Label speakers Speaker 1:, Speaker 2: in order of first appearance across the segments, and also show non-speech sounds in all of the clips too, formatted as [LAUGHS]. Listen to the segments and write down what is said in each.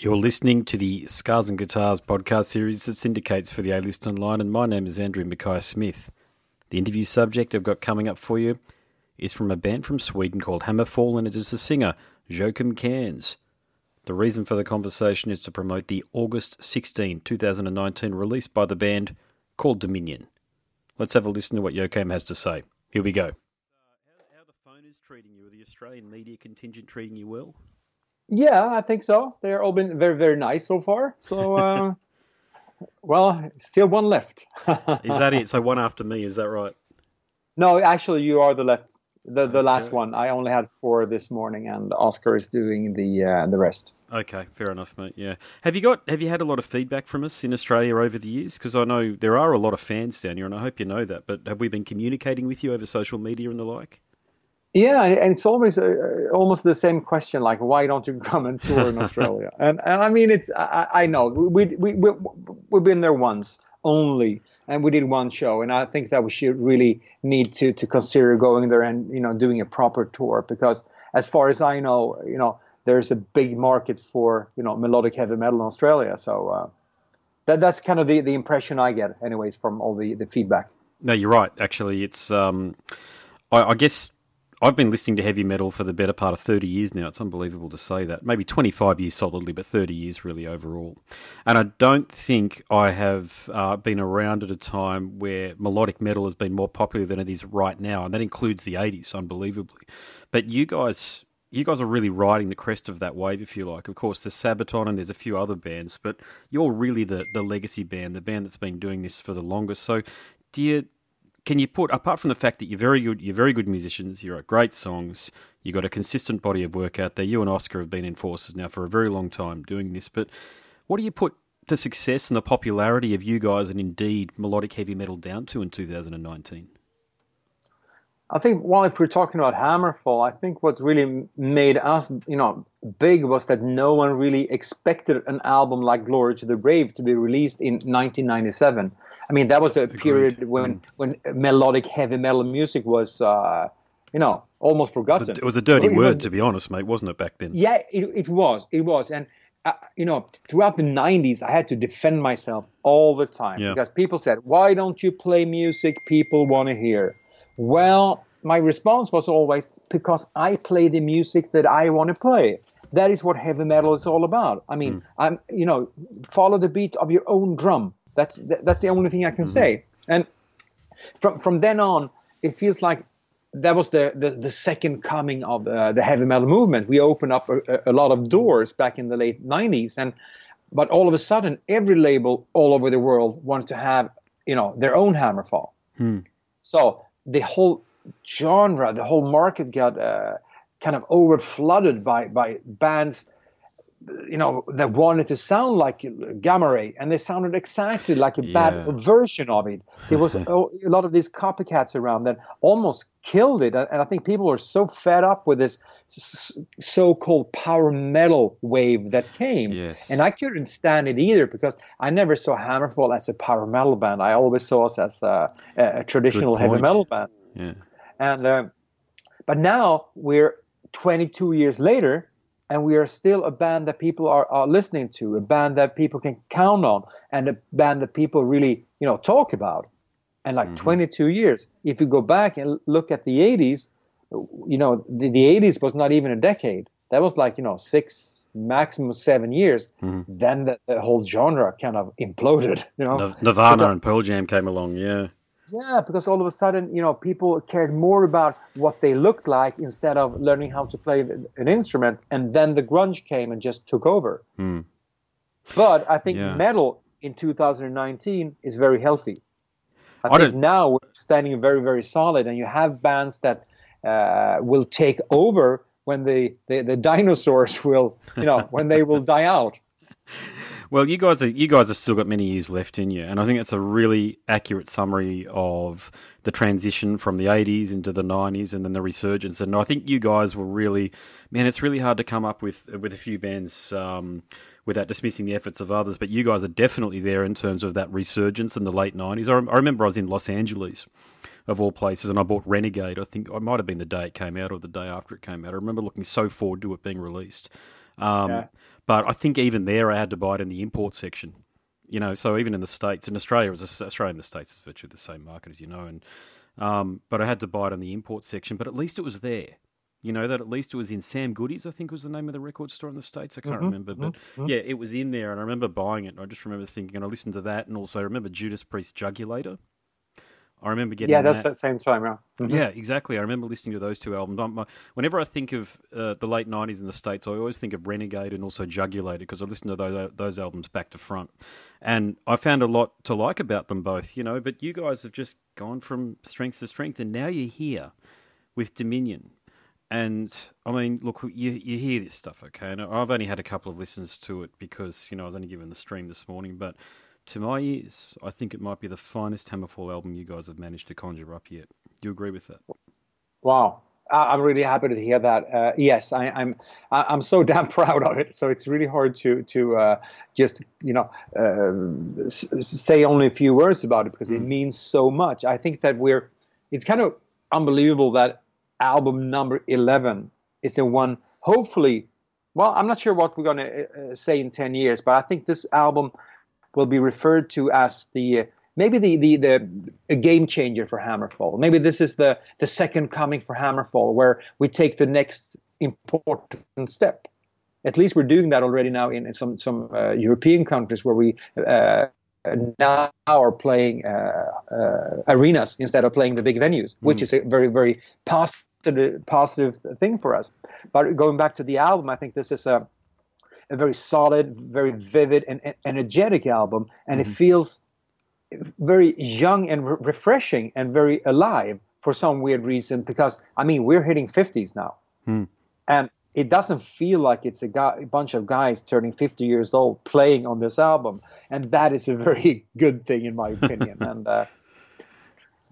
Speaker 1: You're listening to the Scars and Guitars podcast series that syndicates for the A List Online, and my name is Andrew Mackay Smith. The interview subject I've got coming up for you is from a band from Sweden called Hammerfall, and it is the singer Joacim Cans. The reason for the conversation is to promote the August 16, 2019 release by the band called Dominion. Let's have a listen to what Joacim has to say. Here we go. Uh, how, how the phone is treating you? Are the Australian media contingent treating you well?
Speaker 2: Yeah, I think so. They're all been very, very nice so far. So, [LAUGHS] uh, well, still one left.
Speaker 1: is that it? [LAUGHS] So one after me, is that right?
Speaker 2: No, actually, you are the left, the the okay. last one. I only had four this morning, and Oscar is doing the uh, the rest.
Speaker 1: Okay, fair enough, mate. Yeah. Have you got Have you had a lot of feedback from us in Australia over the years? Because I know there are a lot of fans down here, and I hope you know that. But have we been communicating with you over social media and the like?
Speaker 2: Yeah, and it's always uh, almost the same question, like why don't you come and tour in [LAUGHS] Australia? and, and I mean, it's I, I know we we we we've been there once only, and we did one show, and I think that we should really need to to consider going there and you know doing a proper tour because as far as I know, you know there's a big market for you know melodic heavy metal in Australia, so uh, that that's kind of the the impression I get, anyways, from all the the feedback.
Speaker 1: No, you're right. Actually, it's um, I, I guess I've been listening to heavy metal for the better part of 30 years now. It's unbelievable to say that. Maybe 25 years solidly, but 30 years really overall. And I don't think I have uh, been around at a time where melodic metal has been more popular than it is right now. And that includes the 80s, unbelievably. But you guys. You guys are really riding the crest of that wave, if you like. Of course, there's Sabaton and there's a few other bands, but you're really the, the legacy band, the band that's been doing this for the longest. So, do you can you put apart from the fact that you're very good, you're very good musicians, you write great songs, you got a consistent body of work out there. You and Oscar have been in forces now for a very long time doing this, but what do you put the success and the popularity of you guys and indeed melodic heavy metal down to in 2019?
Speaker 2: I think, well, if we're talking about Hammerfall, I think what really made us, you know, big was that no one really expected an album like Glory to the Brave to be released in 1997. I mean, that was a Agreed. period when mm. when melodic heavy metal music was, uh, you know, almost forgotten.
Speaker 1: It was a, it was a dirty word, was, to be honest, mate, wasn't it back then?
Speaker 2: Yeah, it, it was. It was, and uh, you know, throughout the '90s, I had to defend myself all the time yeah. because people said, "Why don't you play music people want to hear?" Well, my response was always because I play the music that I want to play. That is what heavy metal is all about. I mean, mm. I'm, you know, follow the beat of your own drum. That's that's the only thing I can mm-hmm. say. And from from then on, it feels like that was the the, the second coming of uh, the heavy metal movement. We opened up a, a, lot of doors back in the late '90s, and but all of a sudden, every label all over the world wanted to have you know their own Hammerfall. Hmm. So the whole genre, the whole market got uh, kind of over flooded by by bands you know, that wanted to sound like Gamma Ray, and they sounded exactly like a bad yeah. version of it. So it was [LAUGHS] a lot of these copycats around that almost killed it. And I think people were so fed up with this so-called power metal wave that came,
Speaker 1: yes.
Speaker 2: and I couldn't stand it either because I never saw Hammerfall as a power metal band. I always saw us as a, a traditional heavy metal band.
Speaker 1: Yeah.
Speaker 2: And uh, but now we're 22 years later and we are still a band that people are, are listening to, a band that people can count on, and a band that people really, you know, talk about. And like mm-hmm. 22 years, if you go back and look at the 80s, you know, the, the 80s was not even a decade. That was like, you know, six, maximum seven years. Mm-hmm. Then the, the, whole genre kind of imploded, you know.
Speaker 1: Nirvana and Pearl Jam came along, yeah.
Speaker 2: Yeah, because all of a sudden, you know, people cared more about what they looked like instead of learning how to play an instrument, and then the grunge came and just took over.
Speaker 1: Mm.
Speaker 2: But I think yeah. metal in 2019 is very healthy. I, I think now we're standing very, very solid, and you have bands that uh, will take over when the, the, the dinosaurs [LAUGHS] will, you know, when they will die out. [LAUGHS]
Speaker 1: Well, you guys are you guys have still got many years left in you, and I think it's a really accurate summary of the transition from the '80s into the '90s, and then the resurgence. And I think you guys were really, man, it's really hard to come up with with a few bands um, without dismissing the efforts of others. But you guys are definitely there in terms of that resurgence in the late '90s. I, I remember I was in Los Angeles of all places, and I bought Renegade. I think it might have been the day it came out or the day after it came out. I remember looking so forward to it being released. Um, yeah. But I think even there, I had to buy it in the import section. You know, so even in the states, in Australia, it was Australia and the states is virtually the same market as you know, and um, but I had to buy it in the import section. But at least it was there. You know that at least it was in Sam Goody's, I think was the name of the record store in the states. I can't mm-hmm, remember, but mm-hmm. yeah, it was in there, and I remember buying it. And I just remember thinking, and I listened to that, and also I remember Judas Priest Jugulator. I remember getting
Speaker 2: yeah, that's
Speaker 1: that.
Speaker 2: that same time, yeah.
Speaker 1: Mm-hmm. Yeah, exactly. I remember listening to those two albums. Whenever I think of uh, the late '90s in the states, I always think of Renegade and also Jugulator because I listened to those those albums back to front, and I found a lot to like about them both. You know, but you guys have just gone from strength to strength, and now you're here with Dominion. And I mean, look, you you hear this stuff, okay? And I've only had a couple of listens to it because you know I was only given the stream this morning, but to my ears, I think it might be the finest Hammerfall album you guys have managed to conjure up yet. Do you agree with that?
Speaker 2: Wow, I'm really happy to hear that. Uh, yes, I, am I'm, I'm so [LAUGHS] damn proud of it. So it's really hard to to uh, just you know uh, say only a few words about it because mm. it means so much. I think that we're it's kind of unbelievable that album number 11 is the one. Hopefully, well, I'm not sure what we're going to uh, say in 10 years, but I think this album will be referred to as the maybe the, the, the a game changer for Hammerfall. Maybe this is the, the second coming for Hammerfall, where we take the next important step. At least we're doing that already now in, some some uh, European countries where we uh, now are playing uh, uh arenas instead of playing the big venues, which mm. is a very very positive positive thing for us. But going back to the album, I think this is a a very solid, very vivid, and, and energetic album, and mm-hmm. it feels very young and re- refreshing and very alive for some weird reason. Because I mean, we're hitting fifties now, mm. and it doesn't feel like it's a, guy, a, bunch of guys turning 50 years old playing on this album, and that is a [LAUGHS] very good thing in my opinion. and uh,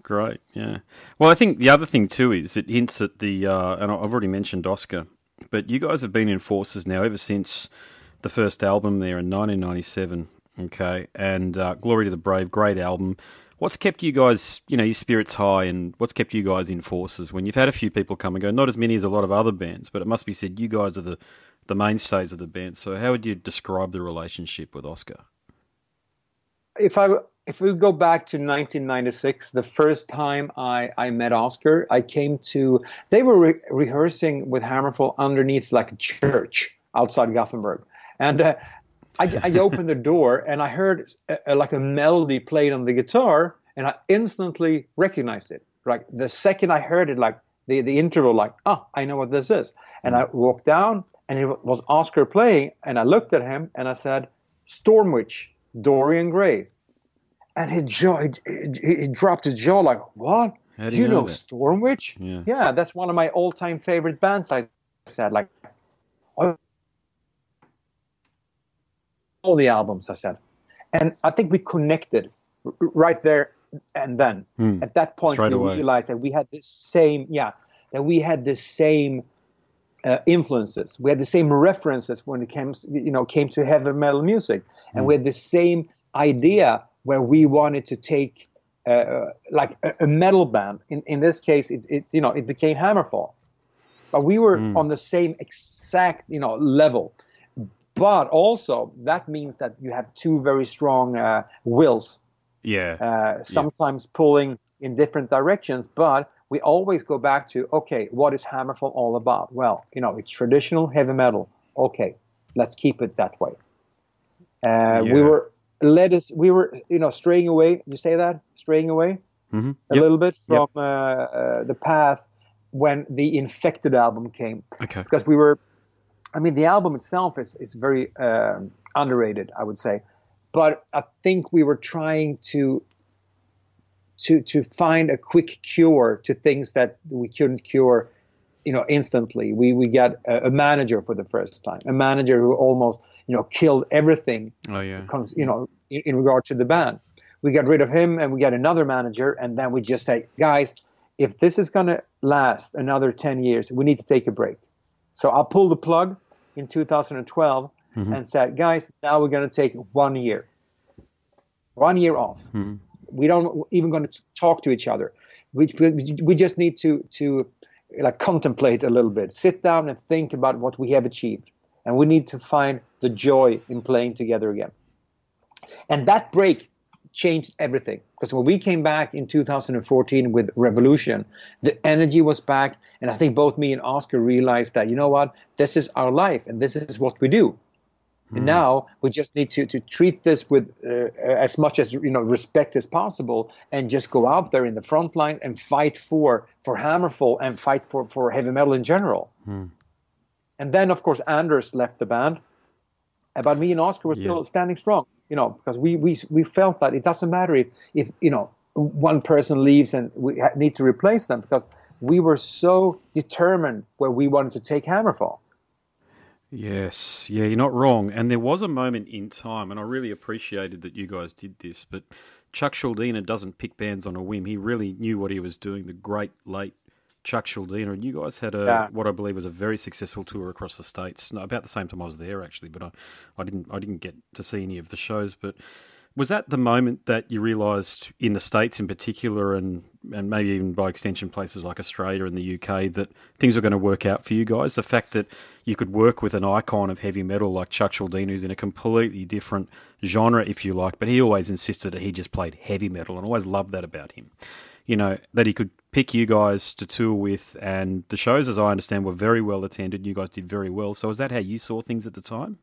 Speaker 1: great, yeah. Well, I think the other thing too is it hints at the, uh, and I've already mentioned Oscar but you guys have been in Forces now ever since the first album there in 1997. Okay, and uh, Glory to the Brave, great album. What's kept you guys, you know, your spirits high, and what's kept you guys in Forces when you've had a few people come and go? Not as many as a lot of other bands, but it must be said you guys are the the mainstays of the band. So, how would you describe the relationship with Oscar?
Speaker 2: If I if we go back to 1996, the first time I, I met Oscar, I came to, they were re- rehearsing with Hammerfall underneath like a church outside Gothenburg. And uh, I, I opened the door and I heard a, a, like a melody played on the guitar and I instantly recognized it. Like the second I heard it, like the, the interval, like, oh, I know what this is. And I walked down and it was Oscar playing and I looked at him and I said, Stormwitch, Dorian Gray and his jaw, he, he, he dropped his jaw like, "What?
Speaker 1: Do
Speaker 2: you,
Speaker 1: you know,
Speaker 2: know Stormwitch?
Speaker 1: Yeah.
Speaker 2: yeah, that's one of my all-time favorite bands." I said, like, all the albums. I said, and I think we connected right there and then. Mm. At that point, Straight we away. realized that we had the same, yeah, that we had the same. Uh, influences. We had the same references when it came, you know, came to heavy metal music, and mm. we had the same idea where we wanted to take uh, like a, a, metal band. In in this case, it, it, you know it became Hammerfall, but we were mm. on the same exact you know level. But also that means that you have two very strong uh, wills.
Speaker 1: Yeah.
Speaker 2: Uh, sometimes yeah. pulling in different directions, but we always go back to okay, what is Hammerfall all about? Well, you know, it's traditional heavy metal. Okay, let's keep it that way. Uh, yeah. We were led us we were you know straying away. You say that? Straying away?
Speaker 1: Mm-hmm.
Speaker 2: a
Speaker 1: yep.
Speaker 2: little bit from
Speaker 1: yep.
Speaker 2: uh, uh, the path when the infected album came.
Speaker 1: Okay.
Speaker 2: Because we were i mean the album itself is is very um, underrated i would say. But i think we were trying to to to find a quick cure to things that we couldn't cure you know instantly. We we got a, a manager for the first time a manager who almost you know, killed everything.
Speaker 1: Oh yeah.
Speaker 2: you know, in, in regard to the band, we got rid of him and we got another manager, and then we just say, guys, if this is going to last another 10 years, we need to take a break. So I pulled the plug in 2012 mm-hmm. and said, guys, now we're going to take one year, one year off.
Speaker 1: Mm-hmm.
Speaker 2: We don't even going to talk to each other. We, we, we just need to to like contemplate a little bit, sit down and think about what we have achieved and we need to find the joy in playing together again. And that break changed everything because when we came back in 2014 with Revolution, the energy was back, and I think both me and Oscar realized that you know what, this is our life and this is what we do. And hmm. now we just need to, to treat this with uh, as much as you know respect as possible, and just go out there in the front line and fight for for Hammerfall and fight for for heavy metal in general. Mm. And then of course Anders left the band, but me and Oscar were yeah. still standing strong. You know because we we we felt that it doesn't matter if if you know one person leaves and we need to replace them because we were so determined where we wanted to take Hammerfall.
Speaker 1: Yes, yeah, you're not wrong. And there was a moment in time, and I really appreciated that you guys did this. But Chuck Schuldiner doesn't pick bands on a whim. He really knew what he was doing. The great late Chuck Schuldiner, and you guys had a yeah. what I believe was a very successful tour across the states. No, about the same time I was there, actually, but I, I didn't I didn't get to see any of the shows. But was that the moment that you realised in the states in particular, and and maybe even by extension places like Australia and the UK, that things were going to work out for you guys? The fact that you could work with an icon of heavy metal like Chuck Schuldiner, who's in a completely different genre, if you like, but he always insisted that he just played heavy metal, and always loved that about him. You know that he could pick you guys to tour with, and the shows, as I understand, were very well attended. You guys did very well. So, is that how you saw things at the time?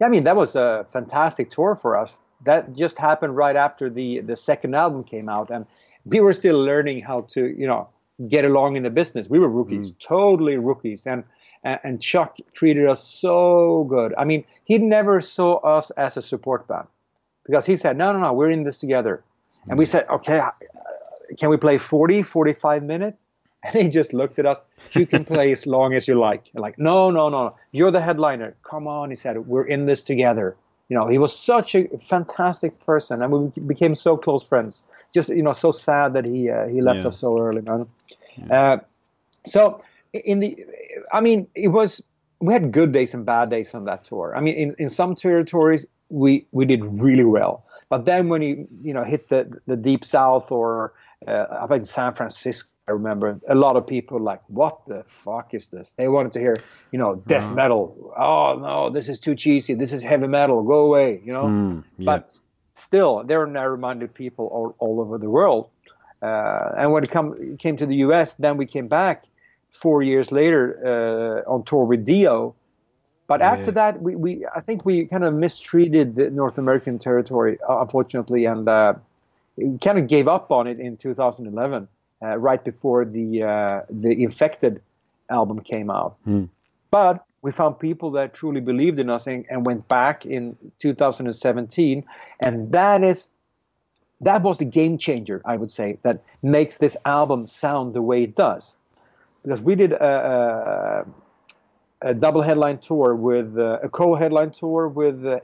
Speaker 2: Yeah, I mean that was a fantastic tour for us that just happened right after the the second album came out, and we were still learning how to you know get along in the business. We were rookies, mm. totally rookies, and and Chuck treated us so good. I mean, he never saw us as a support band because he said, no, no, no, we're in this together. And we mm. said, okay, can we play 40, 45 minutes? [LAUGHS] And he just looked at us. You can [LAUGHS] play as long as you like. like, no, no, no, you're the headliner. Come on, he said, we're in this together you know, he was such a fantastic person, and we became so close friends. Just you know, so sad that he uh, he left yeah. us so early, man. Yeah. Uh, so in the, I mean, it was we had good days and bad days on that tour. I mean, in, in some territories we we did really well, but then when you you know hit the the deep south or uh, up in San Francisco I remember a lot of people like, "What the fuck is this?" They wanted to hear, you know, death uh-huh. metal. Oh no, this is too cheesy. This is heavy metal. Go away, you know. Mm, yeah. But still, there are narrow-minded people all, all over the world. Uh, and when it come, came to the U.S., then we came back four years later uh, on tour with Dio. But yeah. after that, we, we I think we kind of mistreated the North American territory, uh, unfortunately, and uh, kind of gave up on it in 2011 uh, right before the uh, the infected album came out. Mm. But we found people that truly believed in us and, and, went back in 2017, and that is that was the game changer, I would say, that makes this album sound the way it does. Because we did a, a, a double headline tour with uh, a co-headline tour with uh,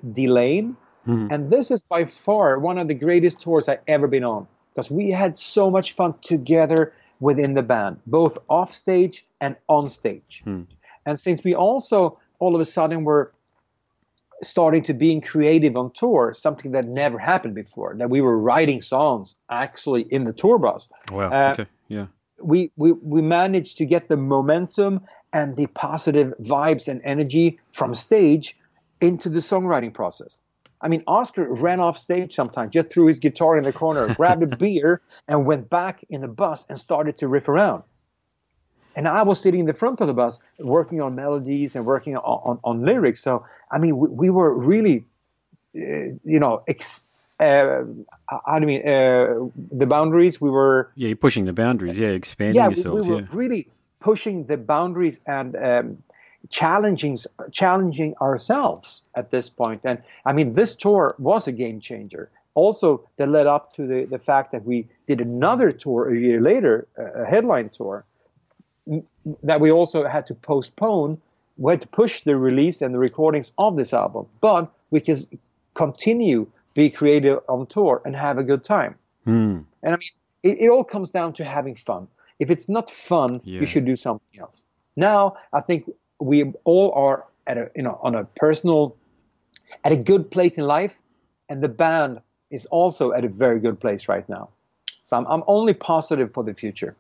Speaker 2: mm-hmm. and this is by far one of the greatest tours I've ever been on because we had so much fun together within the band, both off stage and on stage. Hmm. And since we also all of a sudden were starting to being creative on tour, something that never happened before, that we were writing songs actually in the tour bus.
Speaker 1: Wow. Uh, okay. Yeah.
Speaker 2: We, we, we managed to get the momentum and the positive vibes and energy from stage into the songwriting process. I mean, Oscar ran off stage sometimes, just threw his guitar in the corner, [LAUGHS] grabbed a beer, and went back in the bus and started to riff around. And I was sitting in the front of the bus working on melodies and working on, on, on lyrics. So, I mean, we, we were really, uh, you know, ex- uh, how do you mean, uh, the boundaries? We were.
Speaker 1: Yeah, you're pushing the boundaries. Yeah, expanding yeah, yourselves.
Speaker 2: We, we were
Speaker 1: yeah.
Speaker 2: really pushing the boundaries and um, challenging challenging ourselves at this point. And I mean, this tour was a game changer. Also, that led up to the, the fact that we did another tour a year later, a headline tour, that we also had to postpone. We had to push the release and the recordings of this album, but we can continue be creative on tour and have a good time. Mm. And I mean, it, it, all comes down to having fun. If it's not fun, yeah. you should do something else. Now, I think we all are at a you know on a personal at a good place in life and the band is also at a very good place right now so i'm, I'm only positive for the future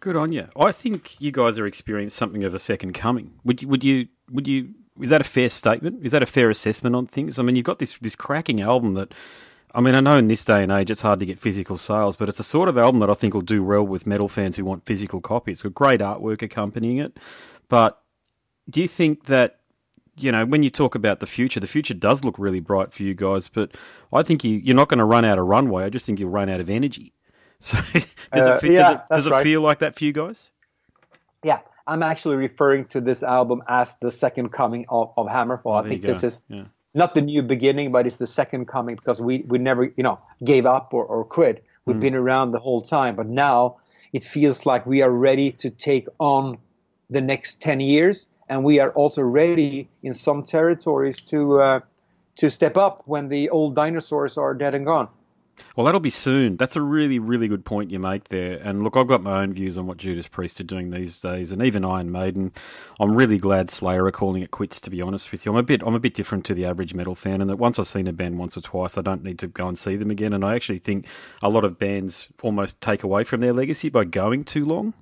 Speaker 1: Good on you. I think you guys are experiencing something of a second coming. Would you? Would you? Would you? Is that a fair statement? Is that a fair assessment on things? I mean, you've got this this cracking album that. I mean, I know in this day and age it's hard to get physical sales, but it's a sort of album that I think will do well with metal fans who want physical copies. It's got great artwork accompanying it. But do you think that you know, when you talk about the future, the future does look really bright for you guys, but I think you, you're not going to run out of runway. I just think you'll run out of energy. [LAUGHS] So does uh, it, yeah, does it, does it right. feel like that for you guys?
Speaker 2: Yeah, I'm actually referring to this album as the second coming of, of Hammerfall. Oh, I think this is yeah. not the new beginning, but it's the second coming because we, we never, you know, gave up or, or quit. We've mm. been around the whole time, but now it feels like we are ready to take on the next 10 years and we are also ready in some territories to uh, to step up when the old dinosaurs are dead and gone.
Speaker 1: Well, that'll be soon. That's a really, really good point you make there. And look, I've got my own views on what Judas Priest are doing these days, and even Iron Maiden. I'm really glad Slayer are calling it quits. To be honest with you, I'm a bit, I'm a bit different to the average metal fan, and that once I've seen a band once or twice, I don't need to go and see them again. And I actually think a lot of bands almost take away from their legacy by going too long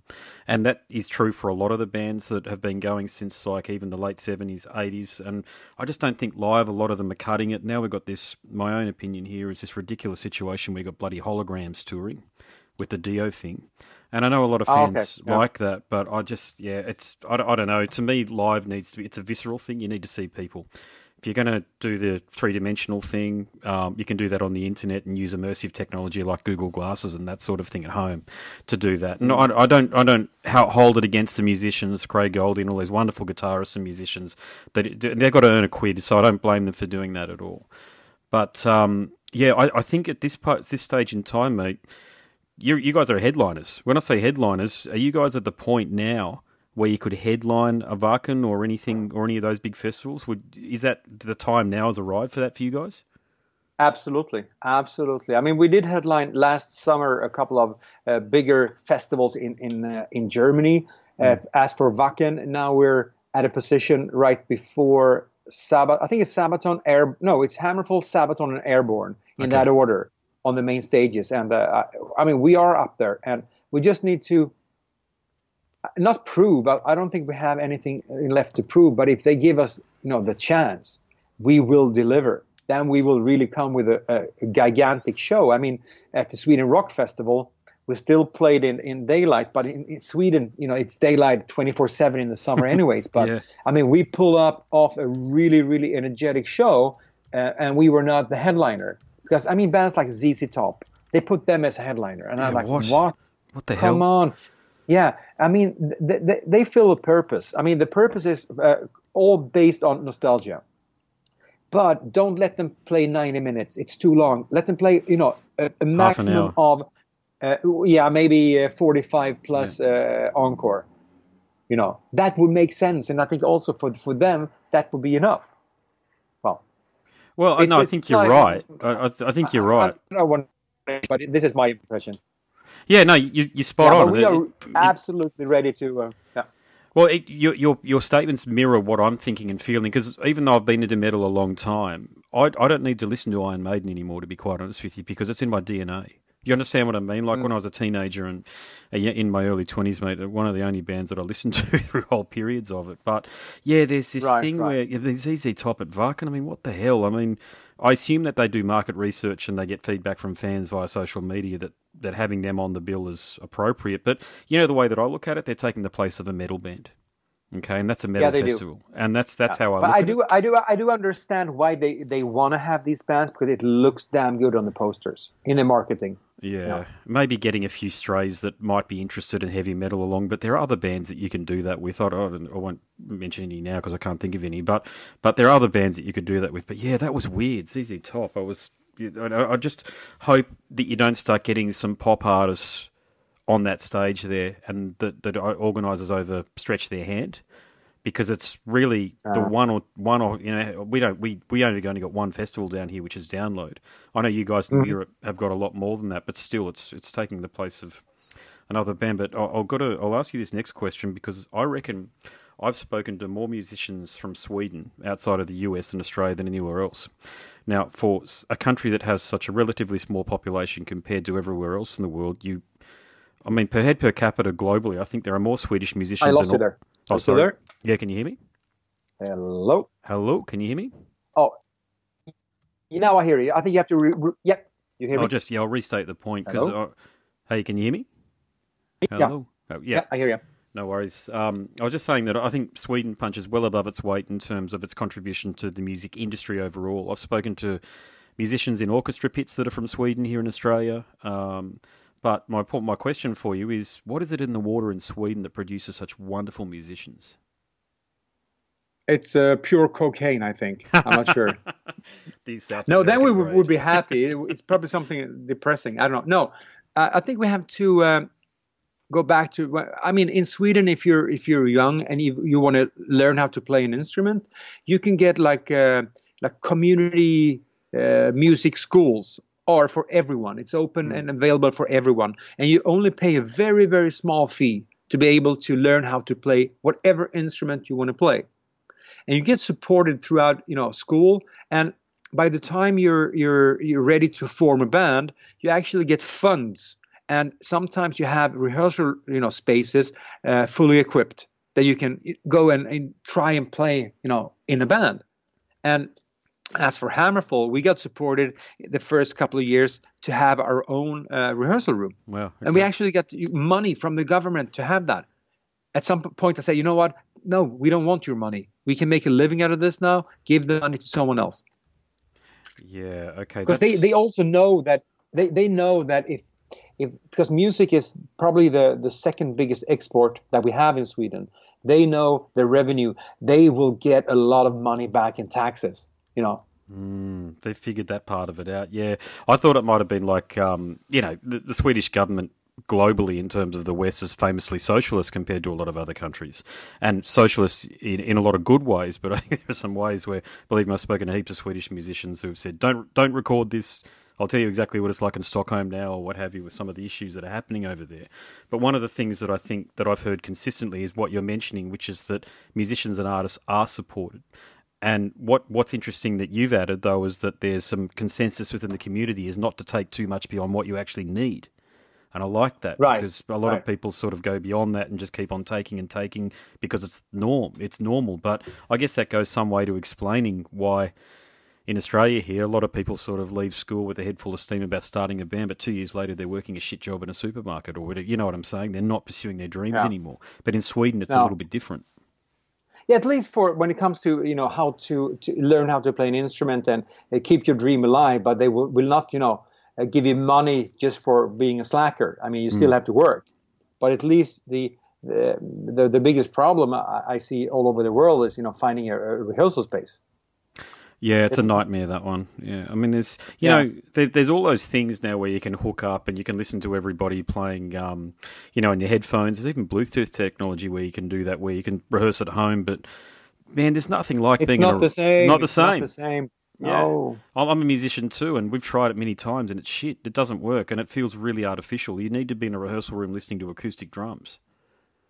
Speaker 1: and that is true for a lot of the bands that have been going since like even the late 70s 80s and i just don't think live a lot of them are cutting it now we've got this my own opinion here is this ridiculous situation we've got bloody holograms touring with the dio thing and I know a lot of fans oh, okay. like that, but I just, yeah, it's, I, I don't know. To me, live needs to be, it's a visceral thing. You need to see people if you're going to do the three dimensional thing, um, you can do that on the internet and use immersive technology like Google Glasses and that sort of thing at home to do that. And I, I don't, I don't hold it against the musicians, Craig Goldy and all these wonderful guitarists and musicians. That they've got to earn a quid, so I don't blame them for doing that at all. But um, yeah, I, I, think at this part, this stage in time, mate, you, you guys are headliners. When I say headliners, are you guys at the point now? Where you could headline a Wacken or anything or any of those big festivals? Would is that the time now has arrived for that for you guys?
Speaker 2: Absolutely, absolutely. I mean, we did headline last summer a couple of uh, bigger festivals in in uh, in Germany. Uh, mm. as for Wacken, now we're at a position right before Sabbath. I think it's Sabaton Air. No, it's Hammerfall, Sabaton, and Airborne in okay. that order on the main stages. And uh, I mean, we are up there, and we just need to not prove. I don't think we have anything left to prove. But if they give us, you know, the chance, we will deliver. Then we will really come with a, a gigantic show. I mean, at the Sweden Rock Festival, we still played in, in daylight, but in, in Sweden, you know, it's daylight 24/7 in the summer, [LAUGHS] anyways. But yeah. I mean, we pull up off a really, really energetic show, uh, and we were not the headliner because I mean, bands like ZZ Top, they put them as a headliner, and yeah, I'm like, what? What,
Speaker 1: what the
Speaker 2: Come
Speaker 1: hell?
Speaker 2: Come on, yeah, I mean, they, they fill a purpose. I mean, the purpose is uh, all based on nostalgia. But don't let them play 90 minutes. It's too long. Let them play, you know, a, a maximum of, uh, yeah, maybe uh, 45 plus yeah. Uh, encore. You know, that would make sense. And I think also for, for them, that would be enough. Well,
Speaker 1: well, no, I think you're right. I, I, think you're right.
Speaker 2: I, I don't want, but this is my impression.
Speaker 1: Yeah, no, you you spot
Speaker 2: yeah,
Speaker 1: on.
Speaker 2: we are it, absolutely ready to. Uh, yeah.
Speaker 1: Well, it, your your your statements mirror what I'm thinking and feeling because even though I've been into metal a long time, I I don't need to listen to Iron Maiden anymore to be quite honest with you because it's in my DNA. You understand what I mean? Like mm. when I was a teenager and uh, in my early twenties, mate, one of the only bands that I listened [LAUGHS] to through whole periods of it. But yeah, there's this right, thing right. where there's ZZ Top at Wacken. I mean, what the hell? I mean, I assume that they do market research and they get feedback from fans via social media that, that having them on the bill is appropriate. But you know the way that I look at it, they're taking the place of a metal band. Okay, and that's a metal yeah, festival, do. and that's that's yeah. how I. But
Speaker 2: I do, it. I do, I do understand why they they want to have these bands because it looks damn good on the posters in the marketing.
Speaker 1: Yeah, maybe getting a few strays that might be interested in heavy metal along, but there are other bands that you can do that with. I, I won't mention any now because I can't think of any, but but there are other bands that you could do that with. But yeah, that was weird. ZZ Top. I was. I just hope that you don't start getting some pop artists on that stage there, and that that organisers overstretch their hand because it's really uh, the one or one or you know we don't we we only only got one festival down here which is download. I know you guys in mm-hmm. Europe have got a lot more than that, but still it's it's taking the place of another band. But I'll, I'll got to I'll ask you this next question because I reckon I've spoken to more musicians from Sweden outside of the US and Australia than anywhere else. Now, for a country that has such a relatively small population compared to everywhere else in the world, you I mean, per head per capita globally, I think there are more Swedish musicians.
Speaker 2: I lost you there.
Speaker 1: Oh,
Speaker 2: Still
Speaker 1: sorry.
Speaker 2: there?
Speaker 1: Yeah, can you hear me?
Speaker 2: Hello.
Speaker 1: Hello, can you hear me?
Speaker 2: Oh, you now I hear you. I think you have to. Re- re- yep, you hear me.
Speaker 1: I'll just yeah, I'll restate the point because. Hey, can you hear me?
Speaker 2: Yeah.
Speaker 1: Hello. Oh, yeah.
Speaker 2: Yeah, I hear you.
Speaker 1: No worries. Um, I was just saying that I think Sweden punches well above its weight in terms of its contribution to the music industry overall. I've spoken to musicians in orchestra pits that are from Sweden here in Australia. Um, but my my question for you is, what is it in the water in Sweden that produces such wonderful musicians?
Speaker 2: It's uh, pure cocaine, I think. I'm not sure. [LAUGHS]
Speaker 1: These
Speaker 2: No, then we would, would be happy. It's probably something depressing. I don't know. No, uh, I think we have to um, go back to. I mean, in Sweden, if you're if you're young and you you want to learn how to play an instrument, you can get like uh, like community uh, music schools are for everyone. It's open and available for everyone, and you only pay a very very small fee to be able to learn how to play whatever instrument you want to play and you get supported throughout you know school and by the time you're you're you're ready to form a band you actually get funds and sometimes you have rehearsal you know spaces uh, fully equipped that you can go and, and try and play you know in a band and as for Hammerfall, we got supported the first couple of years to have our own uh, rehearsal room.
Speaker 1: Wow.
Speaker 2: And we actually got money from the government to have that. At some point, I say, you know what? No, we don't want your money. We can make a living out of this now. Give the money to someone else.
Speaker 1: Yeah. Okay.
Speaker 2: Because they, they also know that they, they know that if if because music is probably the, the second biggest export that we have in Sweden, they know the revenue. They will get a lot of money back in taxes. You know,
Speaker 1: Mm, they figured that part of it out. Yeah, I thought it might have been like, um, you know, the, the Swedish government globally in terms of the West is famously socialist compared to a lot of other countries, and socialist in, in a lot of good ways. But [LAUGHS] I think there are some ways where, believe me, I've spoken to heaps of Swedish musicians who have said, "Don't don't record this." I'll tell you exactly what it's like in Stockholm now, or what have you, with some of the issues that are happening over there. But one of the things that I think that I've heard consistently is what you're mentioning, which is that musicians and artists are supported. And what what's interesting that you've added though is that there's some consensus within the community is not to take too much beyond what you actually need. And I like that
Speaker 2: Right,
Speaker 1: because a lot
Speaker 2: right.
Speaker 1: of people sort of go beyond that and just keep on taking and taking because it's norm, it's normal. But I guess that goes some way to explaining why in Australia here a lot of people sort of leave school with a head full of steam about starting a band, but two years later they're working a shit job in a supermarket or whatever. You know what I'm saying? They're not pursuing their dreams
Speaker 2: Yeah.
Speaker 1: anymore. But in Sweden it's a little bit different.
Speaker 2: yeah, at least for when it comes to you know how to, to learn how to play an instrument and uh, keep your dream alive, but they will, will not you know uh, give you money just for being a slacker. I mean, you still have to work, but at least the the the, the biggest problem I, I see all over the world is you know finding a, a rehearsal space.
Speaker 1: Yeah, it's a nightmare that one. Yeah, I mean, there's you
Speaker 2: Yeah.
Speaker 1: know there, there's all those things now where you can hook up and you can listen to everybody playing, um, you know, in your headphones. There's even Bluetooth technology where you can do that, where you can rehearse at home. But man, there's nothing like
Speaker 2: It's
Speaker 1: being
Speaker 2: not
Speaker 1: in a,
Speaker 2: the same.
Speaker 1: Not the
Speaker 2: It's
Speaker 1: same.
Speaker 2: Not the same.
Speaker 1: Yeah.
Speaker 2: No.
Speaker 1: I'm I'm a musician too, and we've tried it many times, and it's shit. It doesn't work, and it feels really artificial. You need to be in a rehearsal room listening to acoustic drums.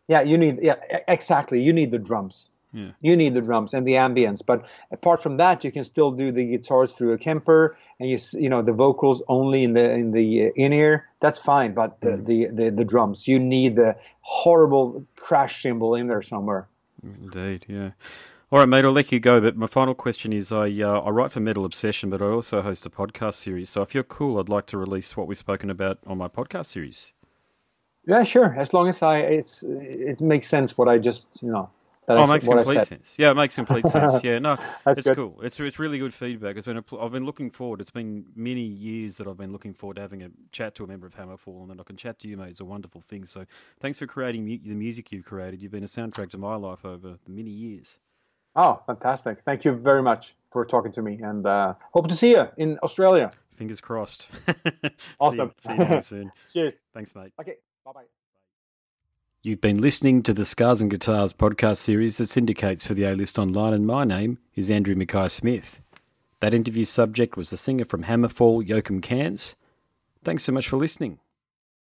Speaker 2: Yeah, you need yeah exactly. You need the drums.
Speaker 1: Yeah.
Speaker 2: You need the drums and the ambience, but apart from that, you can still do the guitars through a Kemper, and you you know the vocals only in the in the uh, in ear. That's fine, but the, the, the the drums, you need the horrible crash cymbal in there somewhere.
Speaker 1: Indeed, yeah. All right, mate. I'll let you go. But my final question is: I uh, I write for Metal Obsession, but I also host a podcast series. So if you're cool, I'd like to release what we've spoken about on my podcast series.
Speaker 2: Yeah, sure. As long as I it's it makes sense what I just you know that
Speaker 1: Oh, it makes complete sense. Yeah, it makes complete [LAUGHS] sense. Yeah, no,
Speaker 2: That's
Speaker 1: it's
Speaker 2: good.
Speaker 1: cool. It's it's really good feedback. It's been a, I've been looking forward. It's been many years that I've been looking forward to having a chat to a member of Hammerfall, and then I can chat to you, mate. It's a wonderful thing. So thanks for creating mu- the music you've created. You've been a soundtrack to my life over the many years.
Speaker 2: Oh, fantastic! Thank you very much for talking to me, and uh, hope to see you in Australia.
Speaker 1: Fingers crossed. [LAUGHS]
Speaker 2: Awesome.
Speaker 1: see you, see you soon. [LAUGHS]
Speaker 2: Cheers.
Speaker 1: Thanks, mate.
Speaker 2: Okay. Bye bye.
Speaker 1: You've been listening to the Scars and Guitars podcast series that syndicates for the A List Online, and my name is Andrew Mackay Smith. That interview subject was the singer from Hammerfall, Joacim Cans. Thanks so much for listening.